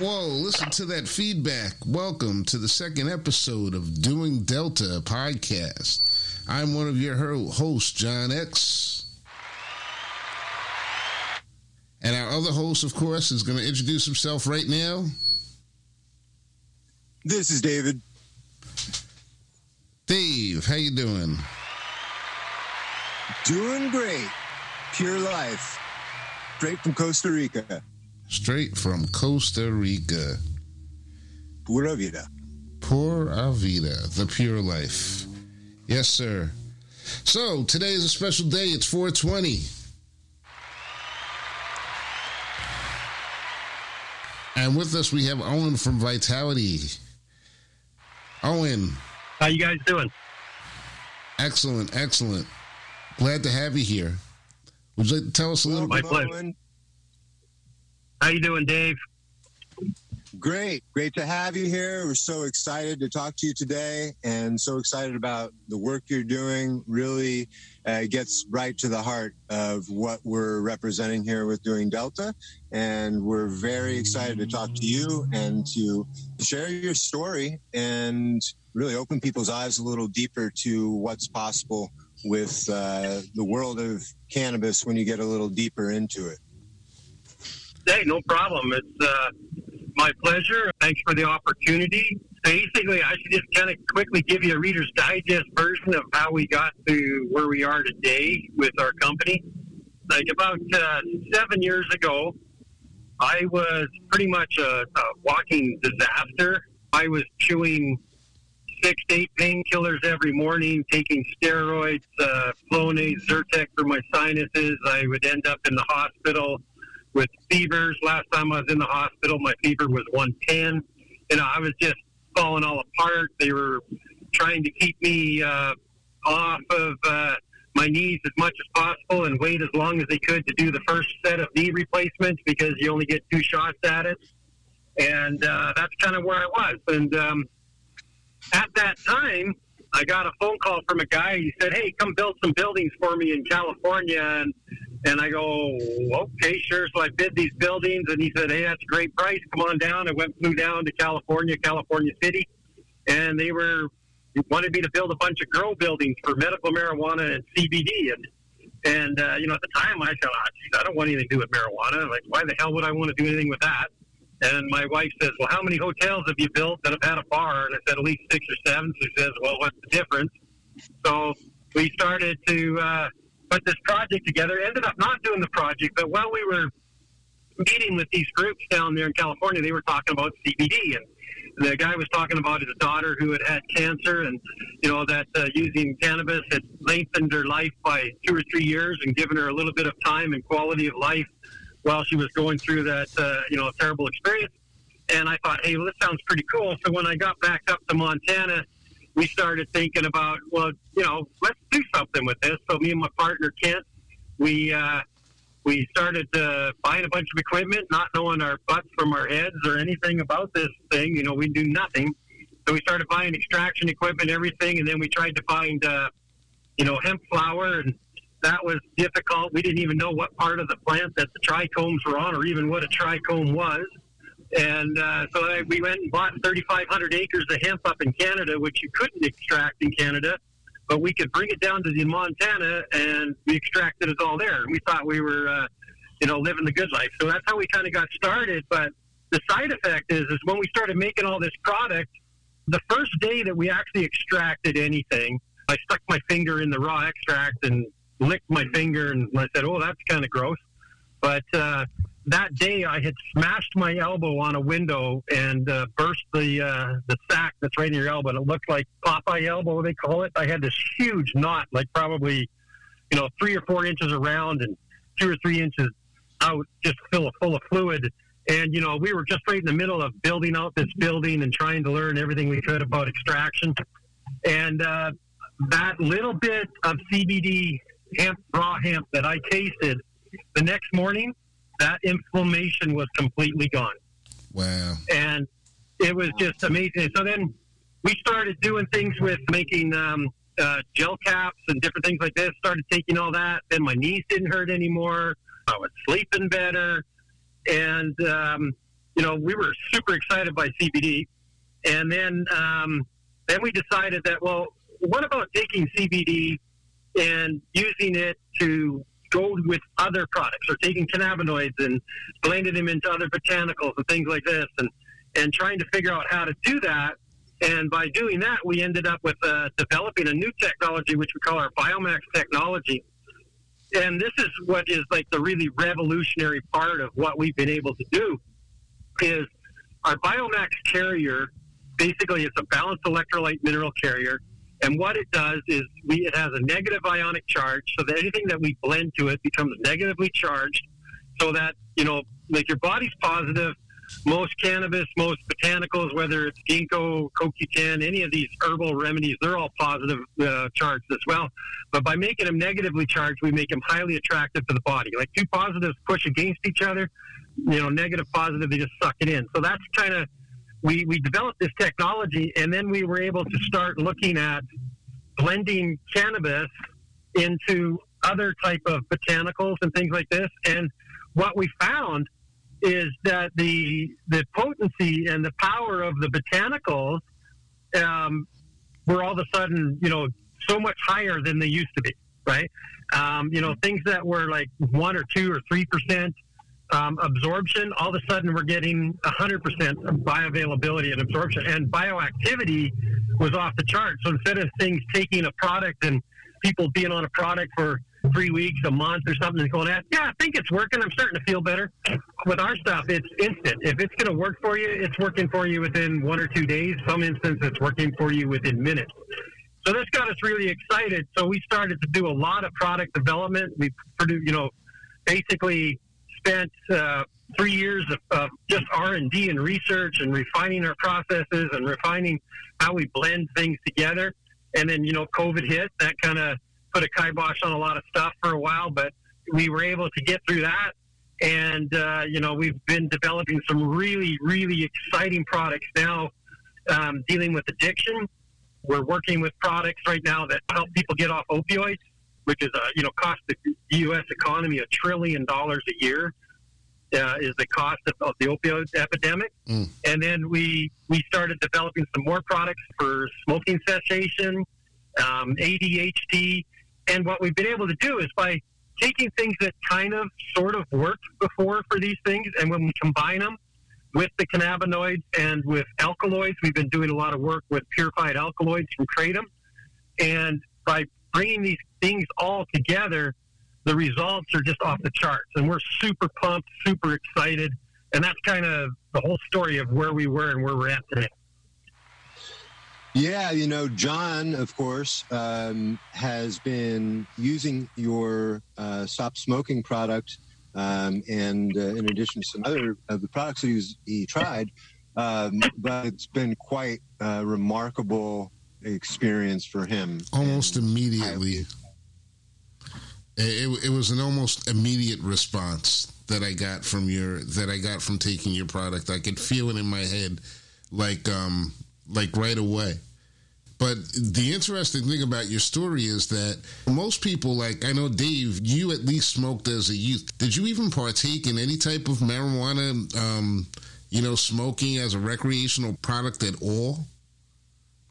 Whoa, listen to that feedback. Welcome to the second episode of Doing Delta podcast. I'm one of your hosts, John X. And our other host, of course, is going to introduce himself right now. This is David. Dave, how you doing? Doing great. Pure life. Straight from Costa Rica. Straight from Costa Rica. Pura vida. Pura vida, the pure life. Yes, sir. So, today is a special day. It's 420. And with us, we have Owen from Vitality. Owen. How you guys doing? Excellent, excellent. Glad to have you here. Would you like to tell us a little? My pleasure. How you doing, Dave? Great, great to have you here. We're so excited to talk to you today, and so excited about the work you're doing. Really uh, gets right to the heart of what we're representing here with doing Delta, and we're very excited to talk to you and to share your story and really open people's eyes a little deeper to what's possible with uh, the world of cannabis when you get a little deeper into it. Hey, no problem. It's uh, my pleasure. Thanks for the opportunity. Basically, I should just kind of quickly give you a Reader's Digest version of how we got to where we are today with our company. Like about uh, seven years ago, I was pretty much a, a walking disaster. I was chewing six to eight painkillers every morning, taking steroids, uh, Flonase, Zyrtec for my sinuses. I would end up in the hospital with fevers. Last time I was in the hospital, my fever was 110. You know, I was just falling all apart. They were trying to keep me uh, off of uh, my knees as much as possible and wait as long as they could to do the first set of knee replacements because you only get two shots at it. And uh, that's kind of where I was. And um, at that time, I got a phone call from a guy. He said, "Hey, come build some buildings for me in California." And and I go, "Okay, sure." So I bid these buildings, and he said, "Hey, that's a great price. Come on down." I went flew down to California, California City, and they were wanted me to build a bunch of grow buildings for medical marijuana and CBD. And and uh, you know, at the time, I said, oh, geez, "I don't want anything to do with marijuana. Like, why the hell would I want to do anything with that?" And my wife says, Well, how many hotels have you built that have had a bar? And I said, At least six or seven. She says, Well, what's the difference? So we started to uh, put this project together. Ended up not doing the project, but while we were meeting with these groups down there in California, they were talking about CBD. And the guy was talking about his daughter who had had cancer and, you know, that uh, using cannabis had lengthened her life by two or three years and given her a little bit of time and quality of life while she was going through that, uh, you know, terrible experience. And I thought, hey, well, this sounds pretty cool. So when I got back up to Montana, we started thinking about, well, you know, let's do something with this. So me and my partner Kent, we uh, we started uh, buying a bunch of equipment, not knowing our butts from our heads or anything about this thing. You know, we do nothing. So we started buying extraction equipment, everything, and then we tried to find, uh, you know, hemp flower and that was difficult. We didn't even know what part of the plant that the trichomes were on, or even what a trichome was. And uh, so I, we went and bought 3,500 acres of hemp up in Canada, which you couldn't extract in Canada, but we could bring it down to the Montana and we extracted it all there. We thought we were, uh, you know, living the good life. So that's how we kind of got started. But the side effect is, is when we started making all this product, the first day that we actually extracted anything, I stuck my finger in the raw extract and licked my finger and I said, "Oh, that's kind of gross." But uh, that day, I had smashed my elbow on a window and uh, burst the uh, the sack that's right in your elbow. And it looked like Popeye elbow, they call it. I had this huge knot, like probably you know three or four inches around and two or three inches out, just full of full of fluid. And you know, we were just right in the middle of building out this building and trying to learn everything we could about extraction. And uh, that little bit of CBD hemp, raw hemp that I tasted, the next morning, that inflammation was completely gone. Wow. And it was just amazing. So then we started doing things with making um, uh, gel caps and different things like this. Started taking all that. Then my knees didn't hurt anymore. I was sleeping better. And, um, you know, we were super excited by CBD, and then um, then we decided that well, what about taking CBD and using it to go with other products, or taking cannabinoids and blending them into other botanicals and things like this, and and trying to figure out how to do that. And by doing that, we ended up with uh, developing a new technology, which we call our Biomax technology. And this is what is like the really revolutionary part of what we've been able to do is our Biomax carrier. Basically, it's a balanced electrolyte mineral carrier. And what it does is we, it has a negative ionic charge, so that anything that we blend to it becomes negatively charged, so that, you know, like your body's positive, most cannabis, most botanicals, whether it's ginkgo, CoQ10, any of these herbal remedies, they're all positive uh, charged as well. But by making them negatively charged, we make them highly attractive to the body. Like two positives push against each other, you know, negative, positive, they just suck it in. So that's kind of, we, we developed this technology and then we were able to start looking at blending cannabis into other type of botanicals and things like this. And what we found is that the the potency and the power of the botanicals um, were all of a sudden, you know, so much higher than they used to be, right? Um, you know, things that were like one or two or three percent um, absorption, all of a sudden we're getting 100% bioavailability and absorption, and bioactivity was off the chart. So instead of things taking a product and people being on a product for three weeks, a month, or something, and going, yeah, I think it's working. I'm starting to feel better. With our stuff, it's instant. If it's going to work for you, it's working for you within one or two days. Some instances, it's working for you within minutes. So this got us really excited. So we started to do a lot of product development. We produced, you know, basically spent uh, three years of, of just R and D and research and refining our processes and refining how we blend things together. And then you know, COVID hit. That kind of put a kibosh on a lot of stuff for a while, but we were able to get through that. And, uh, you know, we've been developing some really, really exciting products now um, dealing with addiction. We're working with products right now that help people get off opioids, which is, a, you know, cost the U.S. economy a trillion dollars a year. Uh, is the cost of, of, the opioid epidemic, mm. and then we we started developing some more products for smoking cessation, um, ADHD, and what we've been able to do is by taking things that kind of sort of worked before for these things, and when we combine them with the cannabinoids and with alkaloids, we've been doing a lot of work with purified alkaloids from Kratom. And by bringing these things all together, the results are just off the charts. And we're super pumped, super excited. And that's kind of the whole story of where we were and where we're at today. Yeah, you know, John, of course, um, has been using your uh, stop smoking product, um, and uh, in addition to some other of the products that he tried, um, but it's been quite a remarkable experience for him. Almost immediately. It, it was an almost immediate response that I got from your that I got from taking your product. I could feel it in my head, like um, like right away. But the interesting thing about your story is that most people, like I know Dave, you at least smoked as a youth. Did you even partake in any type of marijuana, um, you know, smoking as a recreational product at all?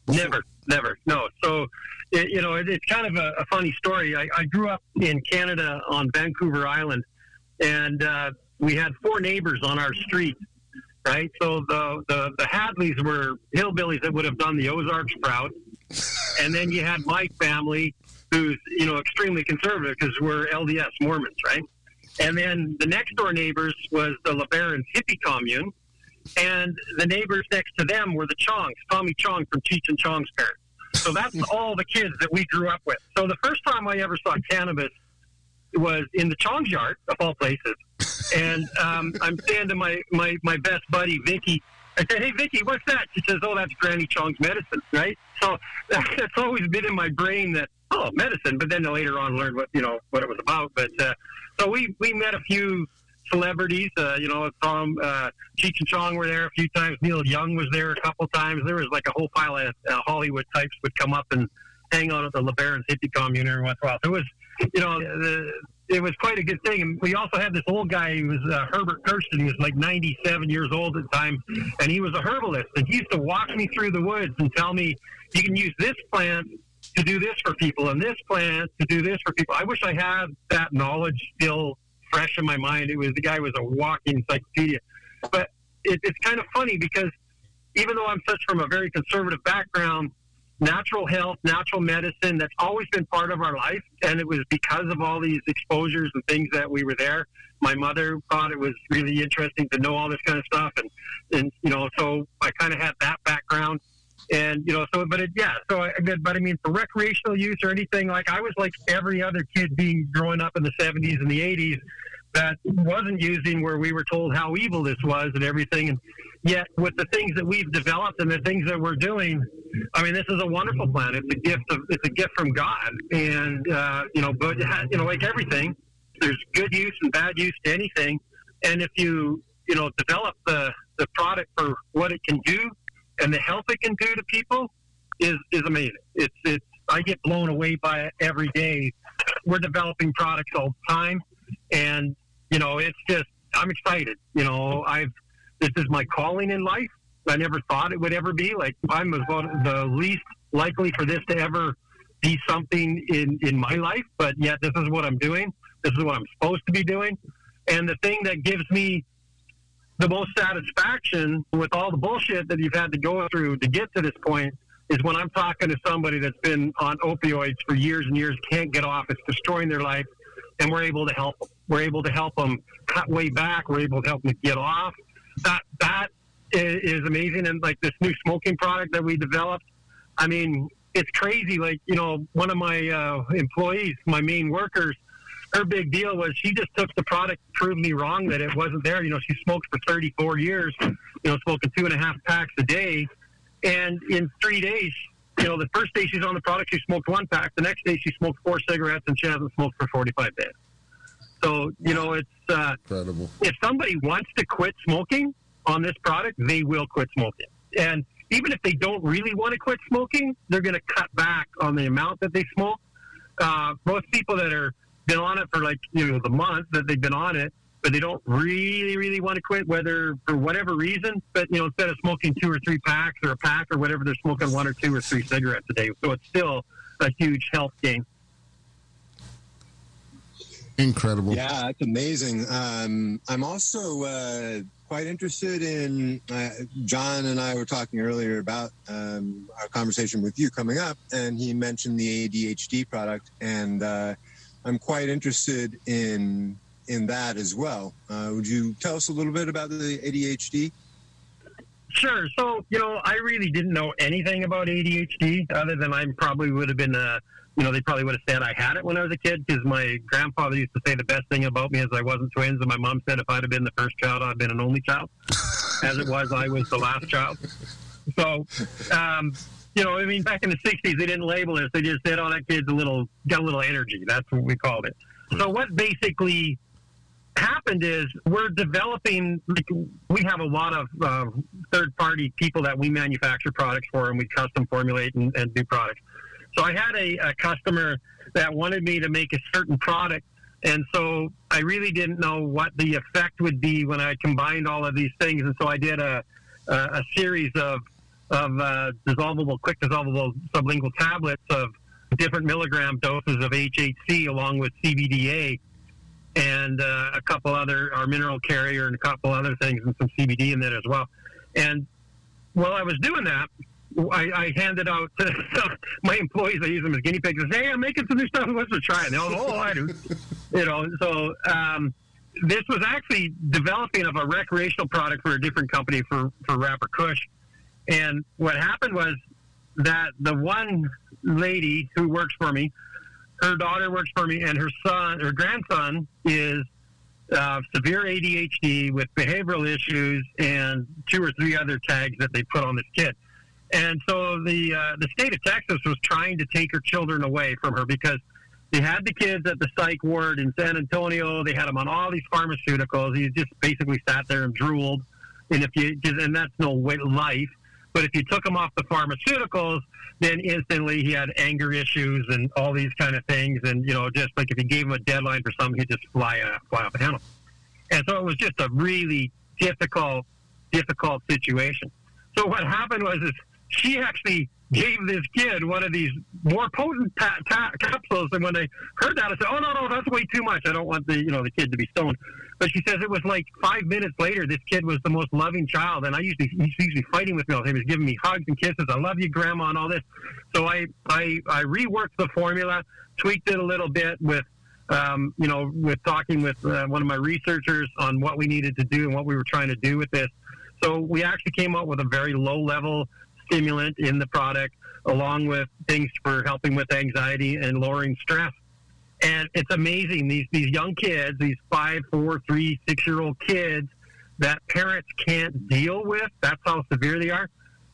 Before? Never, never. No. So, it, you know, it, it's kind of a, a funny story. I, I, grew up in Canada on Vancouver Island, and uh, we had four neighbors on our street right? So the, the, the Hadleys were hillbillies that would have done the Ozark sprout. and then you had my family, who's, you know, extremely conservative because we're LDS Mormons, right? And then the next door neighbors was the LeBaron hippie commune. And the neighbors next to them were the Chongs, Tommy Chong from Cheech and Chong's parents. So that's all the kids that we grew up with. So the first time I ever saw cannabis was in the Chong's yard, of all places and um, I'm saying to my, my, my best buddy, Vicky, I said, hey, Vicky, what's that? She says, oh, that's Granny Chong's medicine, right? So that's always been in my brain that, oh, medicine. But then later on learned what, you know, what it was about. But uh, so we, we met a few celebrities. Uh, you know, Tom uh, Cheech and Chong were there a few times. Neil Young was there a couple times. There was like a whole pile of uh, Hollywood types would come up and hang out at the LeBaron's hippie commune every once in a while. So it was, you know, the, it was quite a good thing. And we also had this old guy, he was uh, Herbert Kirsten, he was like 97 years old at the time, and he was a herbalist. And he used to walk me through the woods and tell me, you can use this plant to do this for people and this plant to do this for people. I wish I had that knowledge still fresh in my mind. It was the guy was a walking encyclopedia. But it, it's kind of funny because even though I'm such from a very conservative background, natural health, natural medicine, that's always been part of our life. And it was because of all these exposures and things that we were there. My mother thought it was really interesting to know all this kind of stuff. And, and you know, so I kind of had that background. And, you know, so, but it, yeah, so, I, but I mean, for recreational use or anything, like I was like every other kid being growing up in the 70s and the 80s that wasn't using where we were told how evil this was and everything. And yet, with the things that we've developed and the things that we're doing, I mean, this is a wonderful plan. It's a gift of, it's a gift from God. And, uh, you know, but, you know, like everything, there's good use and bad use to anything. And if you, you know, develop the, the product for what it can do and the help it can do to people is, is amazing. It's, it's, I get blown away by it every day. We're developing products all the time and you know, it's just I'm excited. You know, I've this is my calling in life. I never thought it would ever be like I'm the least likely for this to ever be something in in my life, but yet this is what I'm doing. This is what I'm supposed to be doing. And the thing that gives me the most satisfaction with all the bullshit that you've had to go through to get to this point is when I'm talking to somebody that's been on opioids for years and years, can't get off, it's destroying their life, and we're able to help them. We're able to help them cut way back. We're able to help them get off. That that is amazing. And like this new smoking product that we developed, I mean, it's crazy. Like you know, one of my uh, employees, my main workers, her big deal was she just took the product, proved me wrong that it wasn't there. You know, she smoked for 34 years. You know, smoking two and a half packs a day, and in three days you know, the first day she's on the product, she smoked one pack. The next day, she smoked four cigarettes, and she hasn't smoked for 45 days. So, you know, it's uh, incredible. If somebody wants to quit smoking on this product, they will quit smoking. And even if they don't really want to quit smoking, they're going to cut back on the amount that they smoke. Uh, most people that are been on it for like you know the month that they've been on it, but they don't really, really want to quit, whether for whatever reason. But you know, instead of smoking two or three packs or a pack or whatever, they're smoking one or two or three cigarettes a day. So it's still a huge health gain. Incredible. Yeah, that's amazing. Um, I'm also uh, quite interested in. Uh, John and I were talking earlier about um, our conversation with you coming up, and he mentioned the ADHD product, and uh, I'm quite interested in in that as well. Uh, would you tell us a little bit about the ADHD? Sure. So, you know, I really didn't know anything about ADHD other than I probably would have been, uh, you know, they probably would have said I had it when I was a kid because my grandfather used to say the best thing about me is I wasn't twins. And my mom said if I'd have been the first child, I'd been an only child. As it was, I was the last child. So, um, you know, I mean, back in the 60s, they didn't label this; They just said, oh, that kid's a little, got a little energy. That's what we called it. So, what basically happened is we're developing like we have a lot of uh, third party people that we manufacture products for and we custom formulate and, and do products so i had a, a, customer that wanted me to make a certain product and so i really didn't know what the effect would be when i combined all of these things and so i did a, a, a series of of uh, dissolvable quick dissolvable sublingual tablets of different milligram doses of hhc along with cbda and uh, a couple other, our mineral carrier and a couple other things and some CBD in there as well. And while I was doing that, I, I handed out to my employees, I use them as guinea pigs, and say, hey, I'm making some new stuff. Who wants to try it? And all, oh, I do. you know, so um, this was actually developing of a recreational product for a different company for, for Rapper Kush. And what happened was that the one lady who works for me, her daughter works for me, and her son, her grandson, is uh, severe ADHD with behavioral issues and two or three other tags that they put on this kid. And so the uh, the state of Texas was trying to take her children away from her because they had the kids at the psych ward in San Antonio. They had them on all these pharmaceuticals. He just basically sat there and drooled. And if you and that's no way life. But if you took him off the pharmaceuticals, then instantly he had anger issues and all these kind of things. And, you know, just like if you gave him a deadline for something, he'd just fly, uh, fly off the handle. And so it was just a really difficult, difficult situation. So what happened was is she actually gave this kid one of these more potent ta- ta- capsules. And when they heard that, I said, "Oh no, no, that's way too much. I don't want the you know the kid to be stoned." But she says it was like five minutes later, this kid was the most loving child, and I usually he's usually fighting with me all the time. He was giving me hugs and kisses. I love you, Grandma, and all this. So I I, I reworked the formula, tweaked it a little bit with. Um, you know, with talking with uh, one of my researchers on what we needed to do and what we were trying to do with this. So we actually came up with a very low level stimulant in the product, along with things for helping with anxiety and lowering stress. And it's amazing these these young kids, these five, four, three, six year old kids that parents can't deal with. That's how severe they are.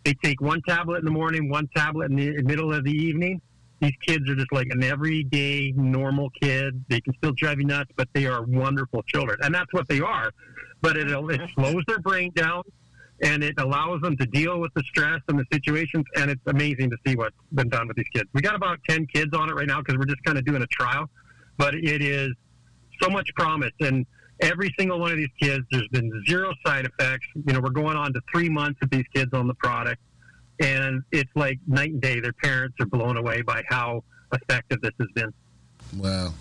They take one tablet in the morning, one tablet in the middle of the evening. These kids are just like an everyday normal kid. They can still drive you nuts, but they are wonderful children, and that's what they are. But it it slows their brain down and it allows them to deal with the stress and the situations. And it's amazing to see what's been done with these kids. We got about 10 kids on it right now because we're just kind of doing a trial, but it is so much promise. And every single one of these kids, there's been zero side effects. You know, we're going on to three months of these kids on the product. And it's like night and day. Their parents are blown away by how effective this has been. Wow.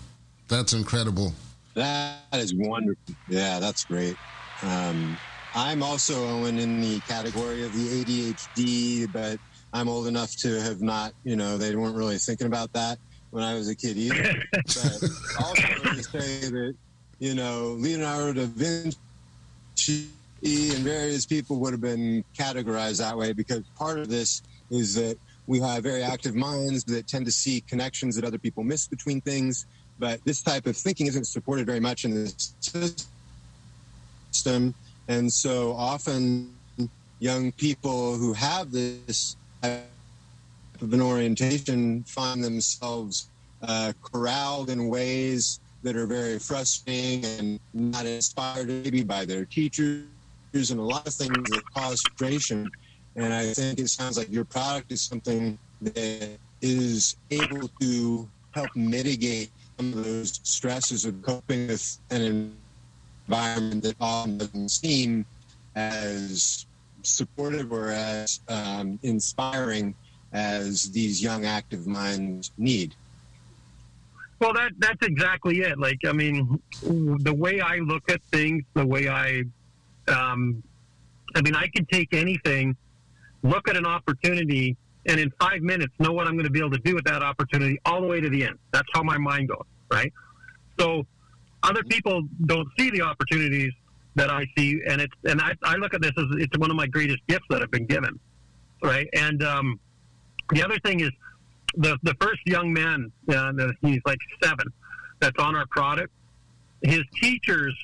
That's incredible. That is wonderful. Yeah, that's great. Um, I'm also Owen in the category of the ADHD, but I'm old enough to have not, you know, they weren't really thinking about that when I was a kid either. but also to say that, you know, Leonardo da Vinci and various people would have been categorized that way because part of this is that we have very active minds that tend to see connections that other people miss between things. But this type of thinking isn't supported very much in the system. And so often young people who have this type of an orientation find themselves uh, corralled in ways that are very frustrating and not inspired maybe by their teachers and a lot of things that cause frustration. And I think it sounds like your product is something that is able to help mitigate some of those stresses of coping with an environment that often doesn't seem as supportive or as um, inspiring as these young active minds need. Well, that that's exactly it. Like, I mean, the way I look at things, the way I, um, I mean, I can take anything, look at an opportunity, and in five minutes know what I'm going to be able to do with that opportunity all the way to the end. That's how my mind goes, right? So other people don't see the opportunities that I see, and it's and I, I look at this as it's one of my greatest gifts that I've been given, right? And um, the other thing is the the first young man, uh, he's like seven, that's on our product. His teachers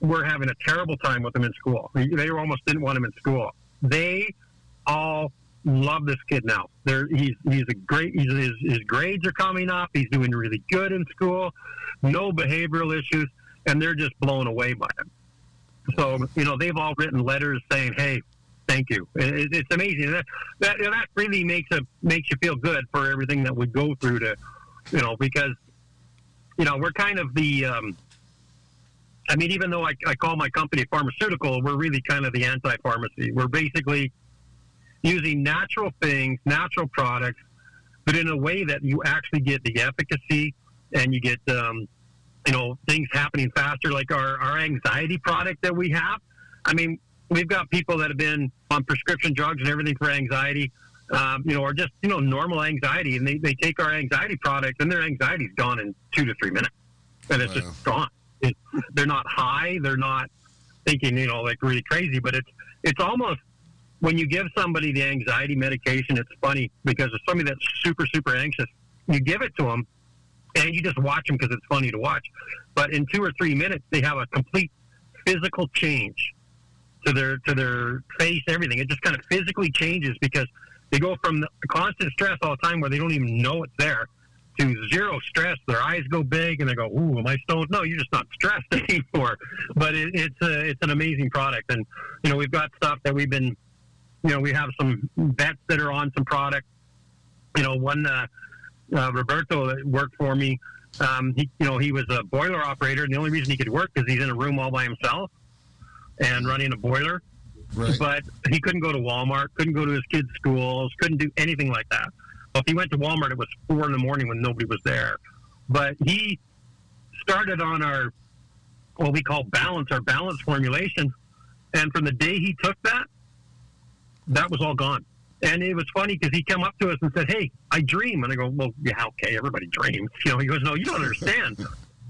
were having a terrible time with him in school. They almost didn't want him in school. They all love this kid now. They're, he's he's a great. He's, his his grades are coming up. He's doing really good in school. No behavioral issues, and they're just blown away by him. So you know they've all written letters saying, "Hey, thank you." It, it's amazing. That, that that really makes a makes you feel good for everything that we go through to, you know, because you know we're kind of the. Um, I mean, even though I, I call my company pharmaceutical, we're really kind of the anti-pharmacy. We're basically using natural things, natural products, but in a way that you actually get the efficacy and you get um, you know things happening faster, like our our anxiety product that we have. I mean, we've got people that have been on prescription drugs and everything for anxiety. Um, you know, or just you know normal anxiety, and they, they take our anxiety product, and their anxiety's gone in two to three minutes, and it's wow. just gone. It, they're not high, they're not thinking you know like really crazy, but it's it's almost when you give somebody the anxiety medication, it's funny because if somebody that's super super anxious, you give it to them, and you just watch them because it's funny to watch. But in two or three minutes, they have a complete physical change to their to their face, everything. It just kind of physically changes because they go from the constant stress all the time where they don't even know it's there to zero stress. Their eyes go big and they go, "Ooh, am I stoned?" No, you're just not stressed anymore. But it, it's a, it's an amazing product, and you know we've got stuff that we've been you know, we have some vets that are on some product. You know, one uh, uh, Roberto that worked for me. Um, he, you know, he was a boiler operator, and the only reason he could work is he's in a room all by himself and running a boiler. Right. But he couldn't go to Walmart, couldn't go to his kids' schools, couldn't do anything like that. Well, If he went to Walmart, it was four in the morning when nobody was there. But he started on our what we call balance, our balance formulation, and from the day he took that, that was all gone. And it was funny because he came up to us and said, "Hey, I dream," and I go, "Well, yeah, okay, everybody dreams." You know, he goes, "No, you don't understand.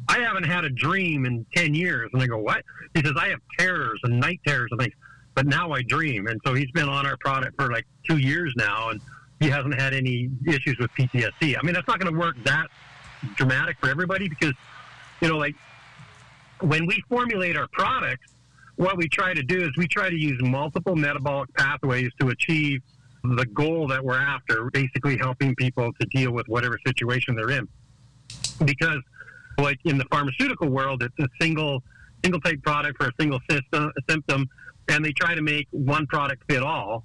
I haven't had a dream in ten years." And I go, "What?" He says, "I have terrors and night terrors and things, but now I dream." And so he's been on our product for like two years now, and he hasn't had any issues with PTSD. I mean, that's not going to work that dramatic for everybody because, you know, like when we formulate our products, what we try to do is we try to use multiple metabolic pathways to achieve the goal that we're after, basically helping people to deal with whatever situation they're in. Because, like in the pharmaceutical world, it's a single single type product for a single system, symptom, and they try to make one product fit all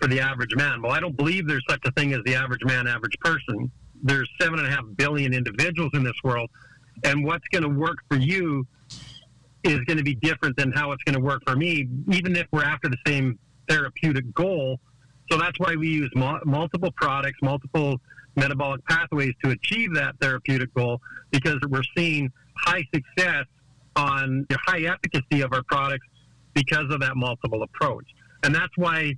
for the average man. Well, I don't believe there's such a thing as the average man, average person. There's seven and a half billion individuals in this world, and what's going to work for you is going to be different than how it's going to work for me, even if we're after the same therapeutic goal. So that's why we use multiple products, multiple metabolic pathways to achieve that therapeutic goal because we're seeing high success on the high efficacy of our products because of that multiple approach. And that's why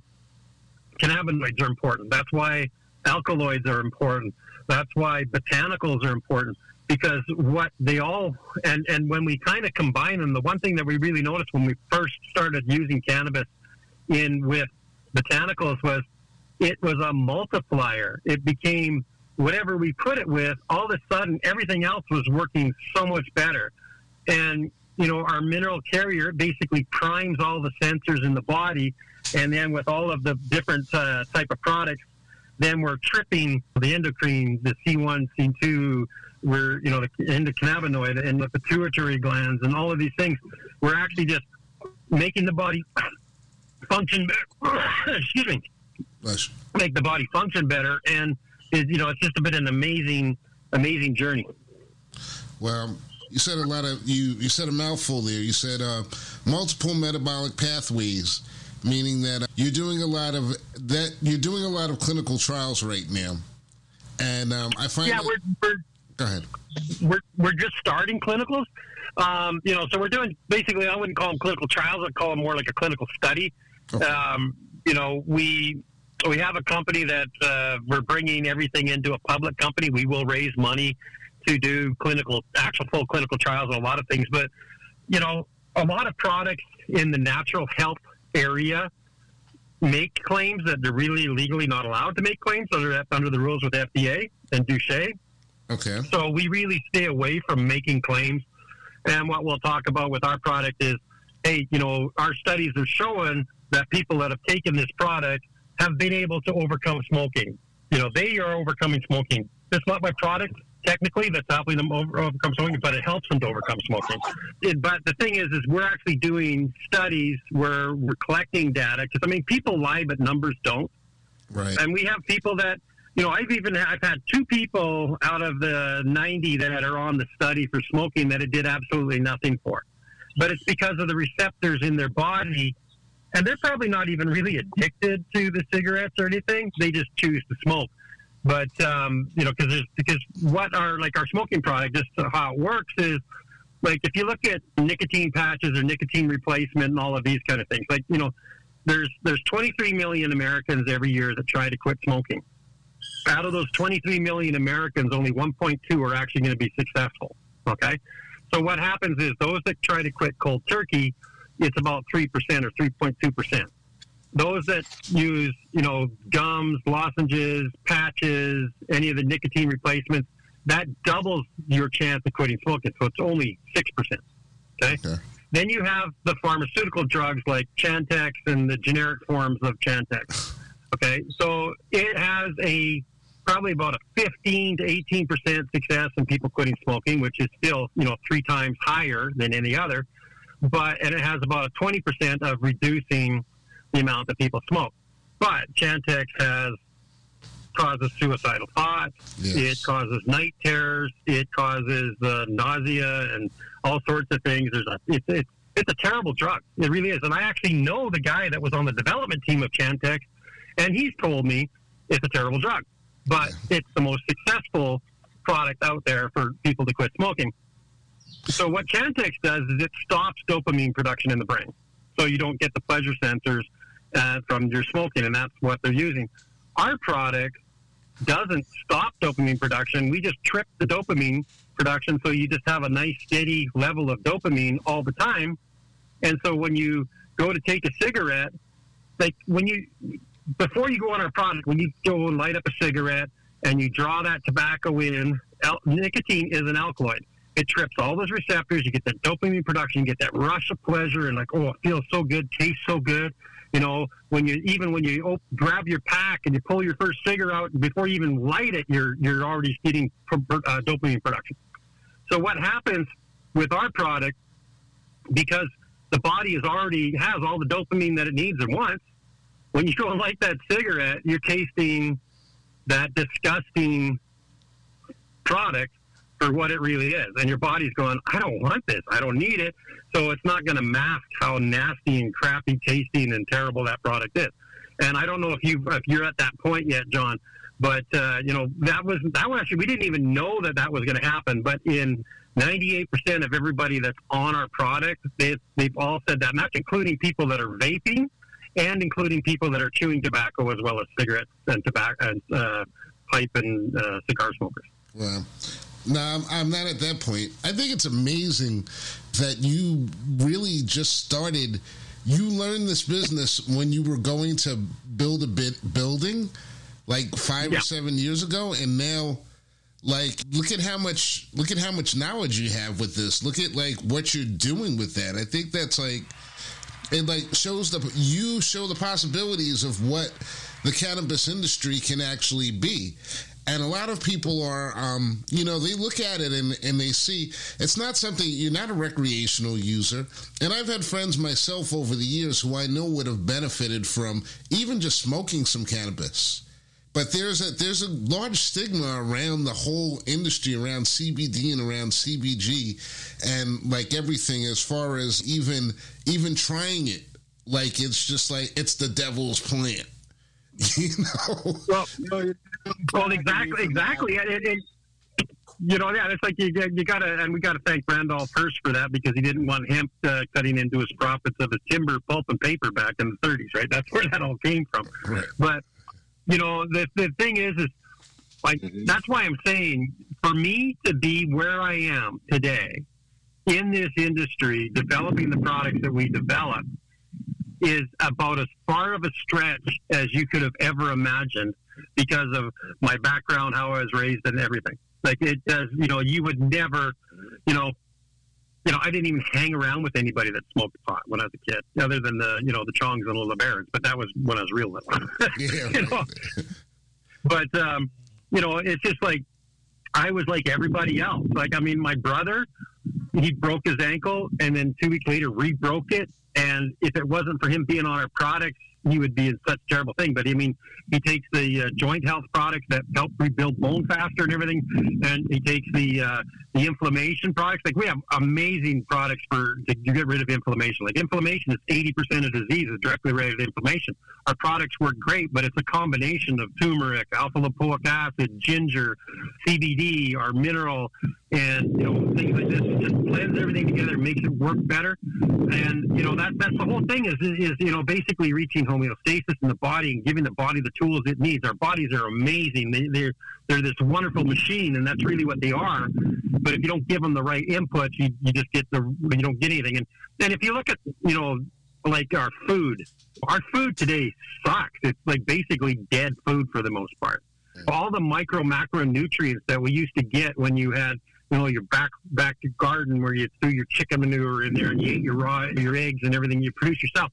cannabinoids are important. That's why alkaloids are important. That's why botanicals are important because what they all and and when we kind of combine them, the one thing that we really noticed when we first started using cannabis in with botanicals was it was a multiplier. It became whatever we put it with. All of a sudden, everything else was working so much better, and you know our mineral carrier basically primes all the sensors in the body, and then with all of the different uh, type of products, then we're tripping the endocrine, the C1, C2 we're you know the endocannabinoid and the pituitary glands and all of these things. We're actually just making the body function better. Excuse me. Bless. Make the body function better, and it, you know it's just been an amazing, amazing journey. Well, you said a lot of you. You said a mouthful there. You said uh, multiple metabolic pathways, meaning that uh, you're doing a lot of that. You're doing a lot of clinical trials right now, and um, I find yeah, that, we're, we're Go ahead. We're, we're just starting clinicals. Um, you know, so we're doing basically, I wouldn't call them clinical trials. I'd call them more like a clinical study. Um, you know, we we have a company that uh, we're bringing everything into a public company. We will raise money to do clinical, actual full clinical trials on a lot of things. But you know, a lot of products in the natural health area make claims that they're really legally not allowed to make claims under that under the rules with FDA and DSHEA. Okay. So we really stay away from making claims. And what we'll talk about with our product is, hey, you know, our studies are showing that people that have taken this product have been able to overcome smoking. You know, they are overcoming smoking. It's not my product technically that's helping them over, overcome smoking, but it helps them to overcome smoking. It, but the thing is, is we're actually doing studies where we're collecting data because I mean, people lie, but numbers don't. Right. And we have people that you know, I've even I've had two people out of the 90 that are on the study for smoking that it did absolutely nothing for. But it's because of the receptors in their body, and they're probably not even really addicted to the cigarettes or anything. They just choose to smoke. But um, you know, because because what our like our smoking product, just how it works is like if you look at nicotine patches or nicotine replacement and all of these kind of things, like you know, there's there's 23 million Americans every year that try to quit smoking out of those 23 million Americans, only 1.2 are actually going to be successful. Okay. So what happens is those that try to quit cold turkey, it's about 3% or 3.2%. Those that use, you know, gums, lozenges, patches, any of the nicotine replacements, that doubles your chance of quitting smoking. So it's only 6%. Okay. okay. Then you have the pharmaceutical drugs like Chantix and the generic forms of Chantix. Okay. So it has a probably about a 15 to 18 percent success in people quitting smoking, which is still you know three times higher than any other. But and it has about a 20 percent of reducing the amount that people smoke. But Chantix has causes suicidal thoughts. Yes. It causes night terrors. It causes uh, nausea and all sorts of things. There's a, it's, it's, it's a terrible drug. It really is. And I actually know the guy that was on the development team of Chantix, and he's told me it's a terrible drug. But it's the most successful product out there for people to quit smoking. So what Chantix does is it stops dopamine production in the brain. So you don't get the pleasure sensors uh, from your smoking, and that's what they're using. Our product doesn't stop dopamine production. We just trip the dopamine production so you just have a nice steady level of dopamine all the time. And so when you go to take a cigarette, like when you before you go on our product, when you go and light up a cigarette and you draw that tobacco in, nicotine is an alkaloid. It trips all those receptors. You get that dopamine production, you get that rush of pleasure, and like, oh, it feels so good, tastes so good. You know, when you even when you op- grab your pack and you pull your first cigarette out before you even light it, you're you're already getting pro- uh, dopamine production. So what happens with our product because the body is already has all the dopamine that it needs and wants. When you go and light that cigarette, you're tasting that disgusting product for what it really is, and your body's going, "I don't want this. I don't need it." So it's not going to mask how nasty and crappy tasting and terrible that product is. And I don't know if you if you're at that point yet, John, but uh, you know that was that was actually we didn't even know that that was going to happen. But in 98% of everybody that's on our product, they, they've all said that, and that's including people that are vaping and including people that are chewing tobacco as well as cigarettes and tobacco and uh, pipe and uh, cigar smokers. Well, no, I'm, I'm not at that point. I think it's amazing that you really just started. You learned this business when you were going to build a bit building, like five Yeah. or seven years ago, and now, like, look at how much look at how much knowledge you have with this. Look at like what you're doing with that. I think that's like it like shows the you show the possibilities of what the cannabis industry can actually be. And a lot of people are um, you know they look at it and, and they see it's not something you're not a recreational user. And i've had friends myself over the years who i know would have benefited from even just smoking some cannabis but there's a there's a large stigma around the whole industry around CBD and around CBG and like everything as far as even even trying it like it's just like it's the devil's plant you know Well, No, well, exactly, exactly. And, and, and, you know, yeah, it's like you, you got to, and we got to thank Randolph Hearst for that because he didn't want hemp uh, cutting into his profits of his timber, pulp, and paper back in the 30s, right? That's where that all came from. Right. But you know, the the thing is, is like Mhm. that's why I'm saying for me to be where I am today in this industry, developing the products that we develop, is about as far of a stretch as you could have ever imagined because of my background, how I was raised, and everything. Like it does, you know, you would never, you know, you know, I didn't even hang around with anybody that smoked pot when I was a kid, other than the, you know, the Chongs and all the Barons. But that was when I was real little. yeah you know, but um, you know, it's just like I was like everybody else. Like, I mean, my brother, he broke his ankle, and then two weeks later, re-broke it. And if it wasn't for him being on our products, he would be in such a terrible thing. But I mean, he takes the uh, joint health products that help rebuild bone faster and everything, and he takes the uh, the inflammation products. Like we have amazing products for to get rid of inflammation. Like inflammation is eighty percent of disease is directly related to inflammation. Our products work great, but it's a combination of turmeric, alpha lipoic acid, ginger, CBD, our mineral, and you know things like this. It just blends everything together, makes it work better. And you know that that's the whole thing is is you know basically reaching homeostasis in the body and giving the body the tools it needs. Our bodies are amazing. They, they're they're this wonderful machine, and that's really what they are. But if you don't give them the right inputs, you, you just get the you don't get anything. And and if you look at you know like our food, our food today sucks. It's like basically dead food for the most part. All the micro macro nutrients that we used to get when you had you know your back back garden where you threw your chicken manure in there and you ate your raw your eggs and everything you produce yourself.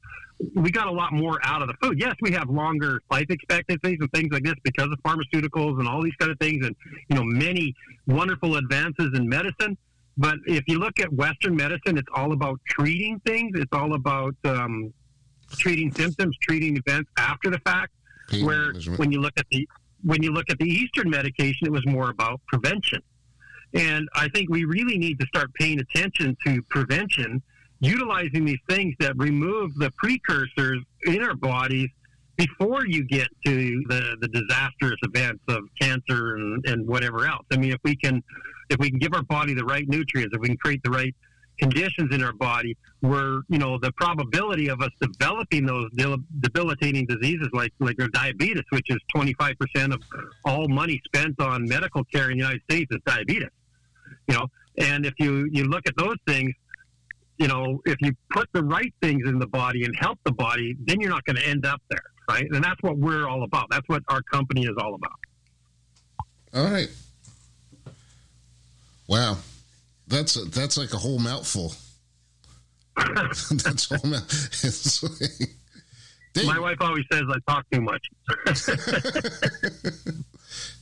We got a lot more out of the food. Yes, we have longer life expectancies and things like this because of pharmaceuticals and all these kind of things, and you know many wonderful advances in medicine. But if you look at Western medicine, it's all about treating things. It's all about um, treating symptoms, treating events after the fact. Pain where management. when you look at the when you look at the Eastern medication, it was more about prevention. And I think we really need to start paying attention to prevention, utilizing these things that remove the precursors in our bodies before you get to the, the disastrous events of cancer and, and whatever else. I mean, if we can if we can give our body the right nutrients, if we can create the right conditions in our body where you know the probability of us developing those debilitating diseases like like diabetes, which is 25 percent of all money spent on medical care in the United States, is diabetes. You know, and if you you look at those things, you know, if you put the right things in the body and help the body, then you're not going to end up there, right? And that's what we're all about. That's what our company is all about. All right. Wow, that's a, that's like a whole mouthful. that's a whole mouth. It's like, Dave, My wife always says I talk too much.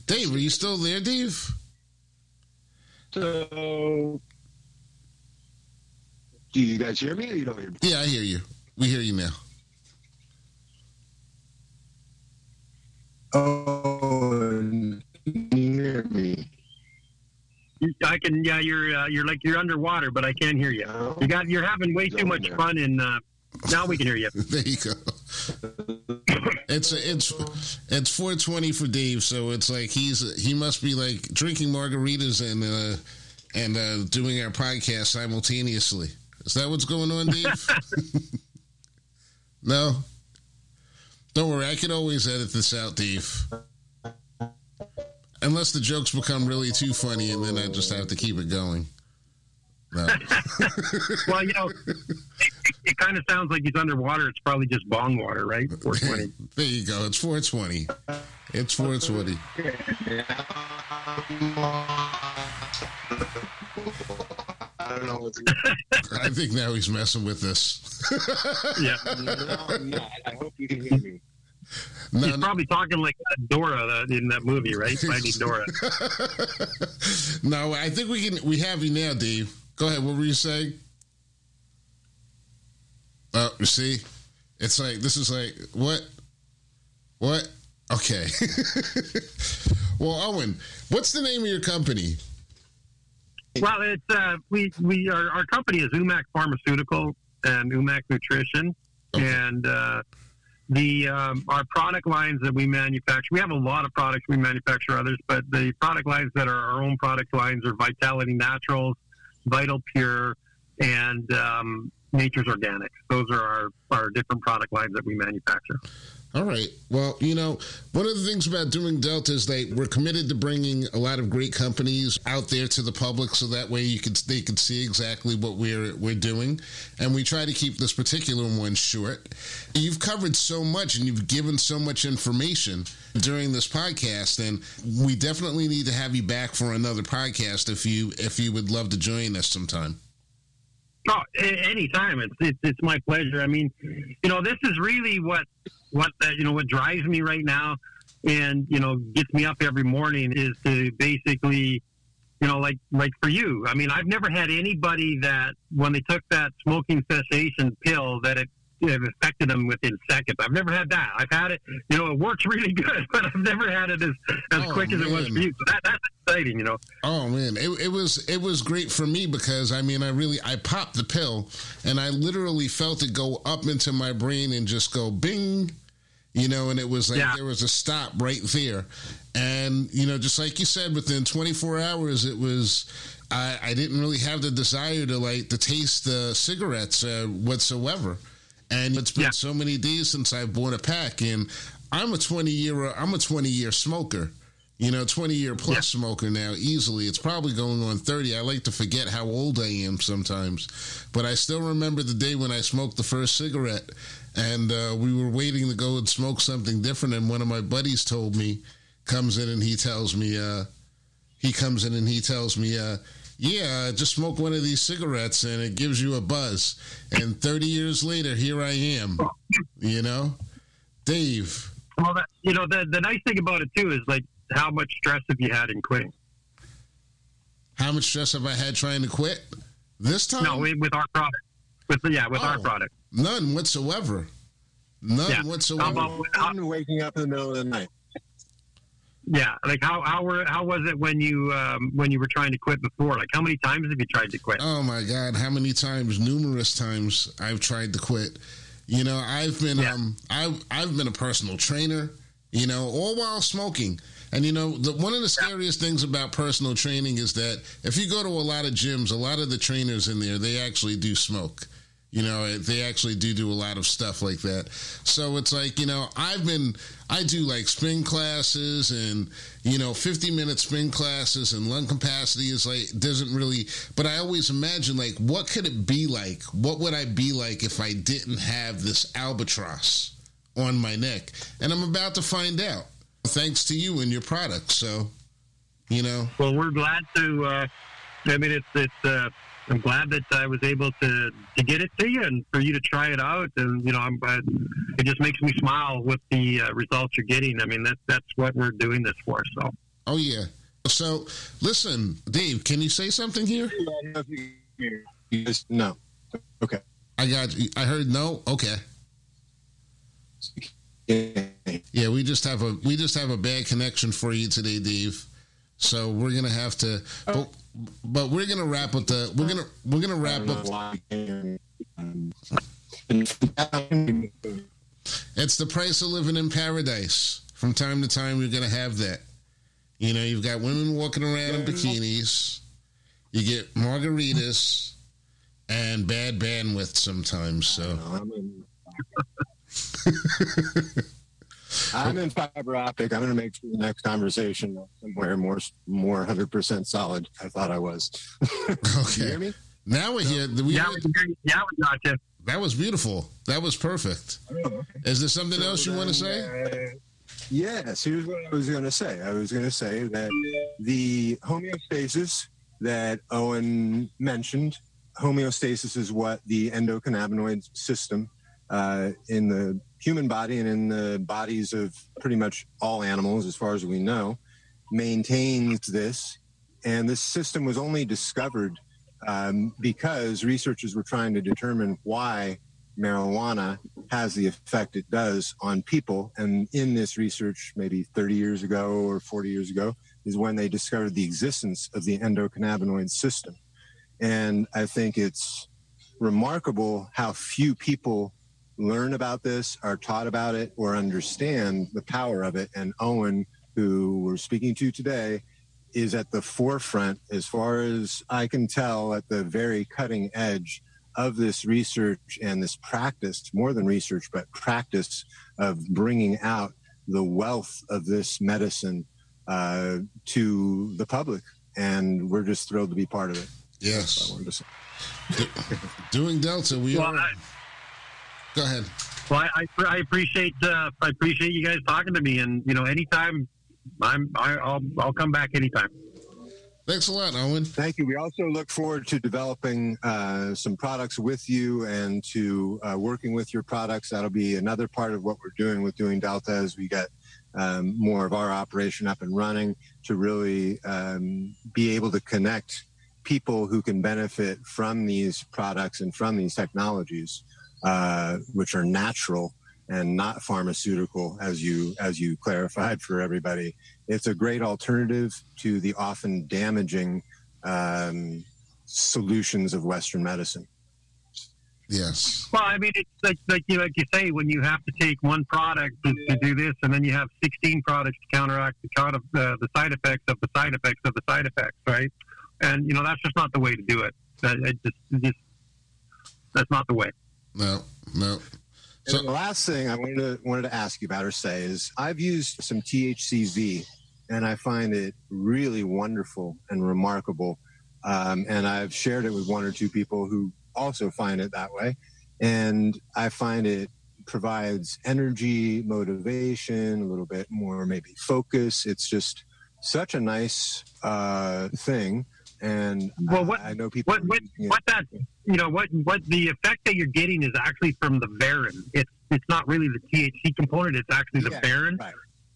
Dave, are you still there, Dave? So, do you guys hear me or you don't hear me? Yeah, I hear you. We hear you now. Oh, can you hear me? I can, yeah. You're uh, you're like you're underwater, but I can't hear you. You got you're having way too much fun, and uh, now we can hear you. There you go. It's it's it's 420 for Dave, so it's like he's he must be like drinking margaritas and uh and uh doing our podcast simultaneously. Is that what's going on, Dave? no. Don't worry, I can always edit this out, Dave. Unless the jokes become really too funny and then I just have to keep it going. No. Well, you know, kind of sounds like he's underwater. It's probably just bong water, right? 420. there you go. It's 420. It's 420. I don't know what's I think now he's messing with us. Yeah, no, I'm not. I hope you can hear me. no, he's probably talking like Dora in that movie, right? Finding Dora. no, I think we can. We have you now, Dave. Go ahead. What were you saying? Oh, you see, it's like this is like what, what? Okay. well, Owen, what's the name of your company? Well, it's uh, we we our, our company is Umac Pharmaceutical and Umac Nutrition, Okay. and uh, the um, our product lines that we manufacture. We have a lot of products we manufacture others, but the product lines that are our own product lines are Vitality Naturals, Vital Pure, and um, Nature's Organics. Those are our our different product lines that we manufacture. All right. Well, you know, one of the things about doing Delta is that we're committed to bringing a lot of great companies out there to the public, so that way you can they can see exactly what we're we're doing, and we try to keep this particular one short. You've covered so much, and you've given so much information during this podcast, and we definitely need to have you back for another podcast if you if you would love to join us sometime. Oh, anytime. It's, it's it's my pleasure. I mean, you know, this is really what what uh, you know what drives me right now, and you know gets me up every morning is to basically, you know, like like for you. I mean, I've never had anybody that when they took that smoking cessation pill that it. It affected them within seconds. I've never had that. I've had it, you know, it works really good, but I've never had it as, as Oh, quick as it was for you. So that, that's exciting, you know. Oh man, it, it was it was great for me because I mean I really I popped the pill and I literally felt it go up into my brain and just go bing, you know, and it was like Yeah. there was a stop right there, and you know just like you said, within 24 hours it was. I, I didn't really have the desire to like to taste the cigarettes uh, whatsoever, and it's been Yeah. so many days since I've bought a pack, and I'm a 20 year I'm a 20 year smoker you know, 20 year plus Yeah. smoker now, easily. It's probably going on 30. I like to forget how old I am sometimes. But I still remember the day when I smoked the first cigarette and uh, we were waiting to go and smoke something different. And one of my buddies told me, comes in and he tells me, uh, he comes in and he tells me, uh, yeah, just smoke one of these cigarettes and it gives you a buzz. And 30 years later, here I am, you know? Dave. Well, that, you know, the, the nice thing about it too is like how much stress have you had in quitting? How much stress have I had trying to quit? This time? No, with with our product. With yeah, with our Oh. product. None whatsoever. None Yeah. whatsoever. How about how, I'm waking up in the middle of the night. yeah? Like how how were how was it when you um, when you were trying to quit before? Like how many times have you tried to quit? Oh my God! How many times? Numerous times I've tried to quit. You know, I've been Yeah. um, I've I've been a personal trainer. You know, all while smoking. And you know, the, one of the scariest things about personal training is that if you go to a lot of gyms, a lot of the trainers in there they actually do smoke. You know, eh, they actually do do a lot of stuff like that. So it's like, you know, I've been, I do like spin classes and, you know, 50 minute spin classes and lung capacity is like, doesn't really, but I always imagine like, what could it be like? What would I be like if I didn't have this albatross on my neck? And I'm about to find out thanks to you and your product. So, you know, Well, we're glad to. Uh, I mean, it's it's. Uh, I'm glad that I was able to to get it to you and for you to try it out. And you know, I'm. Uh, it just makes me smile with the uh, results you're getting. I mean, that that's what we're doing this for. So. oh yeah. So listen, Dave, can you say something here? I don't know if you- you just- no. Okay. I got you. I heard no. Okay. Yeah, we just have a we just have a bad connection for you today, Dave. So we're gonna have to, but, oh. but we're gonna wrap with the we're gonna we're gonna wrap don't up. know why. It's the price of living in paradise. From time to time, you're gonna have that. You know, you've got women walking around in bikinis. You get margaritas and bad bandwidth sometimes. So I'm in, fiber optic. I'm going to make sure the next conversation somewhere more more 100% solid. I thought I was. You okay, hear me? now we're here. We Yeah, we, yeah, we got you. that was beautiful. That was perfect. Is there something else you want to say? Uh, yes, here's what I was going to say. I was going to say that the homeostasis that Owen mentioned, homeostasis is what the endocannabinoid system uh, in the human body and in the bodies of pretty much all animals, as far as we know, maintains this. And this system was only discovered um, because researchers were trying to determine why marijuana has the effect it does on people. And in this research, maybe 30 years ago or 40 years ago, is when they discovered the existence of the endocannabinoid system. And I think it's remarkable how few people learn about this, are taught about it, or understand the power of it. And Owen, who we're speaking to today, is at the forefront, as far as I can tell, at the very cutting edge of this research and this practice, more than research, but practice of bringing out the wealth of this medicine uh, to the public. And we're just thrilled to be part of it. Yes, I wanted to say. doing Delta. We Well, are. I, Go ahead. well, I, I appreciate uh, I appreciate you guys talking to me, and you know, anytime I'm I, I'll I'll come back anytime. Thanks a lot, Owen. Thank you. We also look forward to developing uh, some products with you and to uh, working with your products. That'll be another part of what we're doing with doing Delta as we get um, more of our operation up and running to really um, be able to connect people who can benefit from these products and from these technologies, uh, which are natural and not pharmaceutical, as you as you clarified for everybody it's a great alternative to the often damaging um, solutions of Western medicine. Yes. Well, I mean, it's like like you like you say when you have to take one product to, to do this, and then you have 16 products to counteract the count of uh, the side effects of the side effects of the side effects, right? And you know that's just not the way to do it. That it just, it just that's not the way. No. No. And So the last thing I wanted to wanted to ask you about or say is I've used some THCV, and I find it really wonderful and remarkable. Um, and I've shared it with one or two people who also find it that way, and I find it provides energy, motivation, a little bit more maybe focus. It's just such a nice uh, thing, and Well, what- I, I know people. What what what that you know what what the effect that you're getting is actually from the Varin. It's it's not really the THC component. It's actually the Yeah, Varin. right.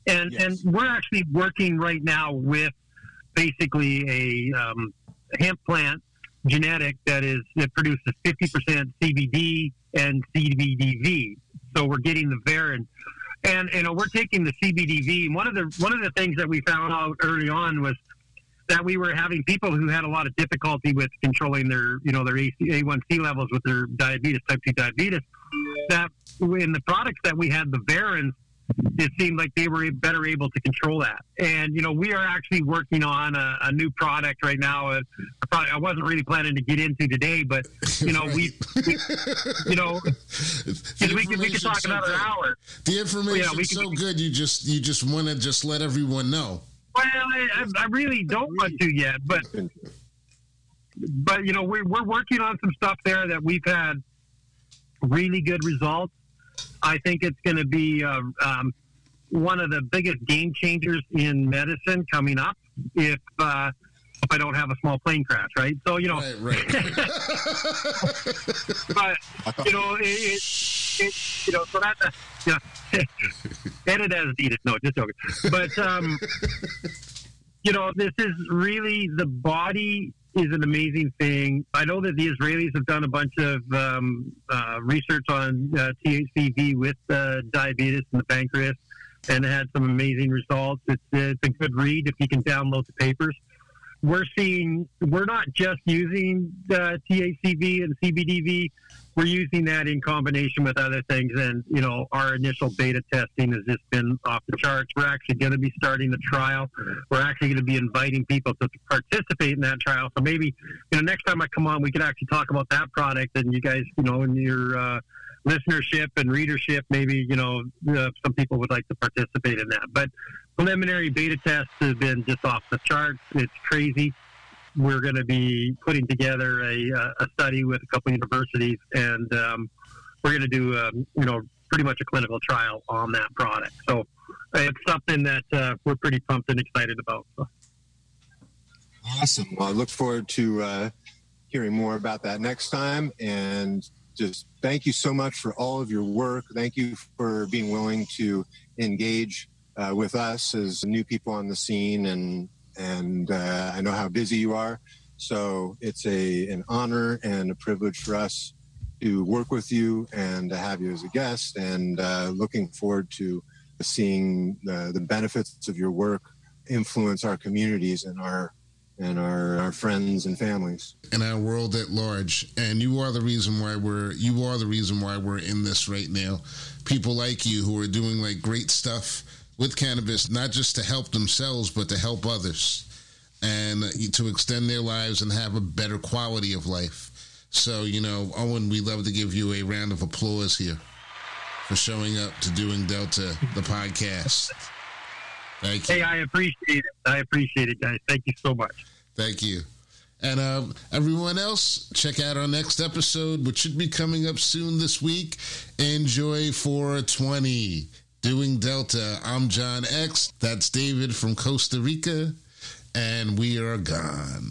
And Yes. and we're actually working right now with basically a um, hemp plant genetic that is that produces 50% CBD and CBDV. so we're getting the Varin, and you know we're taking the CBDV. One of the one of the things that we found out early on was that we were having people who had a lot of difficulty with controlling their you know their A1C levels with their diabetes, type two diabetes. That in the products that we had, the Varins, it seemed like they were better able to control that. And you know, we are actually working on a, a new product right now. Uh, probably, I wasn't really planning to get into today, but you know, right. we, we, you know, we could we could talk so another good. hour. The information yeah, is so good. You just you just want to just let everyone know. Well, I, I really don't want to yet, but but you know, we're we're working on some stuff there that we've had really good results I think it's going to be uh, um, one of the biggest game changers in medicine coming up if uh, if I don't have a small plane crash, right? So you know, right, right. but you know, it, it, it, you know, so that uh, yeah, edit as needed. No, just joking. But um, you know, this is really the body is an amazing thing. I know that the Israelis have done a bunch of um, uh, research on uh, THCV with uh, diabetes and the pancreas and had some amazing results. It's, it's a good read if you can download the papers. We're seeing, we're not just using uh, THCV and CBDV we're using that in combination with other things. And, you know, our initial beta testing has just been off the charts. We're actually going to be starting the trial. We're actually going to be inviting people to participate in that trial. So maybe, you know, next time I come on, we can actually talk about that product and you guys, you know, and your, uh, listenership and readership, maybe, you know, uh, some people would like to participate in that. But preliminary beta tests have been just off the charts. It's crazy we're going to be putting together a, a study with a couple universities, and um, we're going to do, um, you know, pretty much a clinical trial on that product. So it's something that uh, we're pretty pumped and excited about. So. Awesome. Well, I look forward to uh, hearing more about that next time. And just thank you so much for all of your work. Thank you for being willing to engage uh, with us as new people on the scene and and uh, I know how busy you are. So it's a an honor and a privilege for us to work with you and to have you as a guest. And uh, looking forward to seeing the, the benefits of your work influence our communities and our and our, our friends and families and our world at large and you are the reason why we're you are the reason why we're in this right now people like you who are doing like great stuff with cannabis, not just to help themselves, but to help others and to extend their lives and have a better quality of life. So, you know, Owen, we love to give you a round of applause here for showing up to doing Delta, the podcast. Thank you. Hey, I appreciate it. I appreciate it, guys. Thank you so much. Thank you. And uh, everyone else, check out our next episode, which should be coming up soon this week. Enjoy 420 doing Delta. I'm John X. That's David from Costa Rica. And we are gone.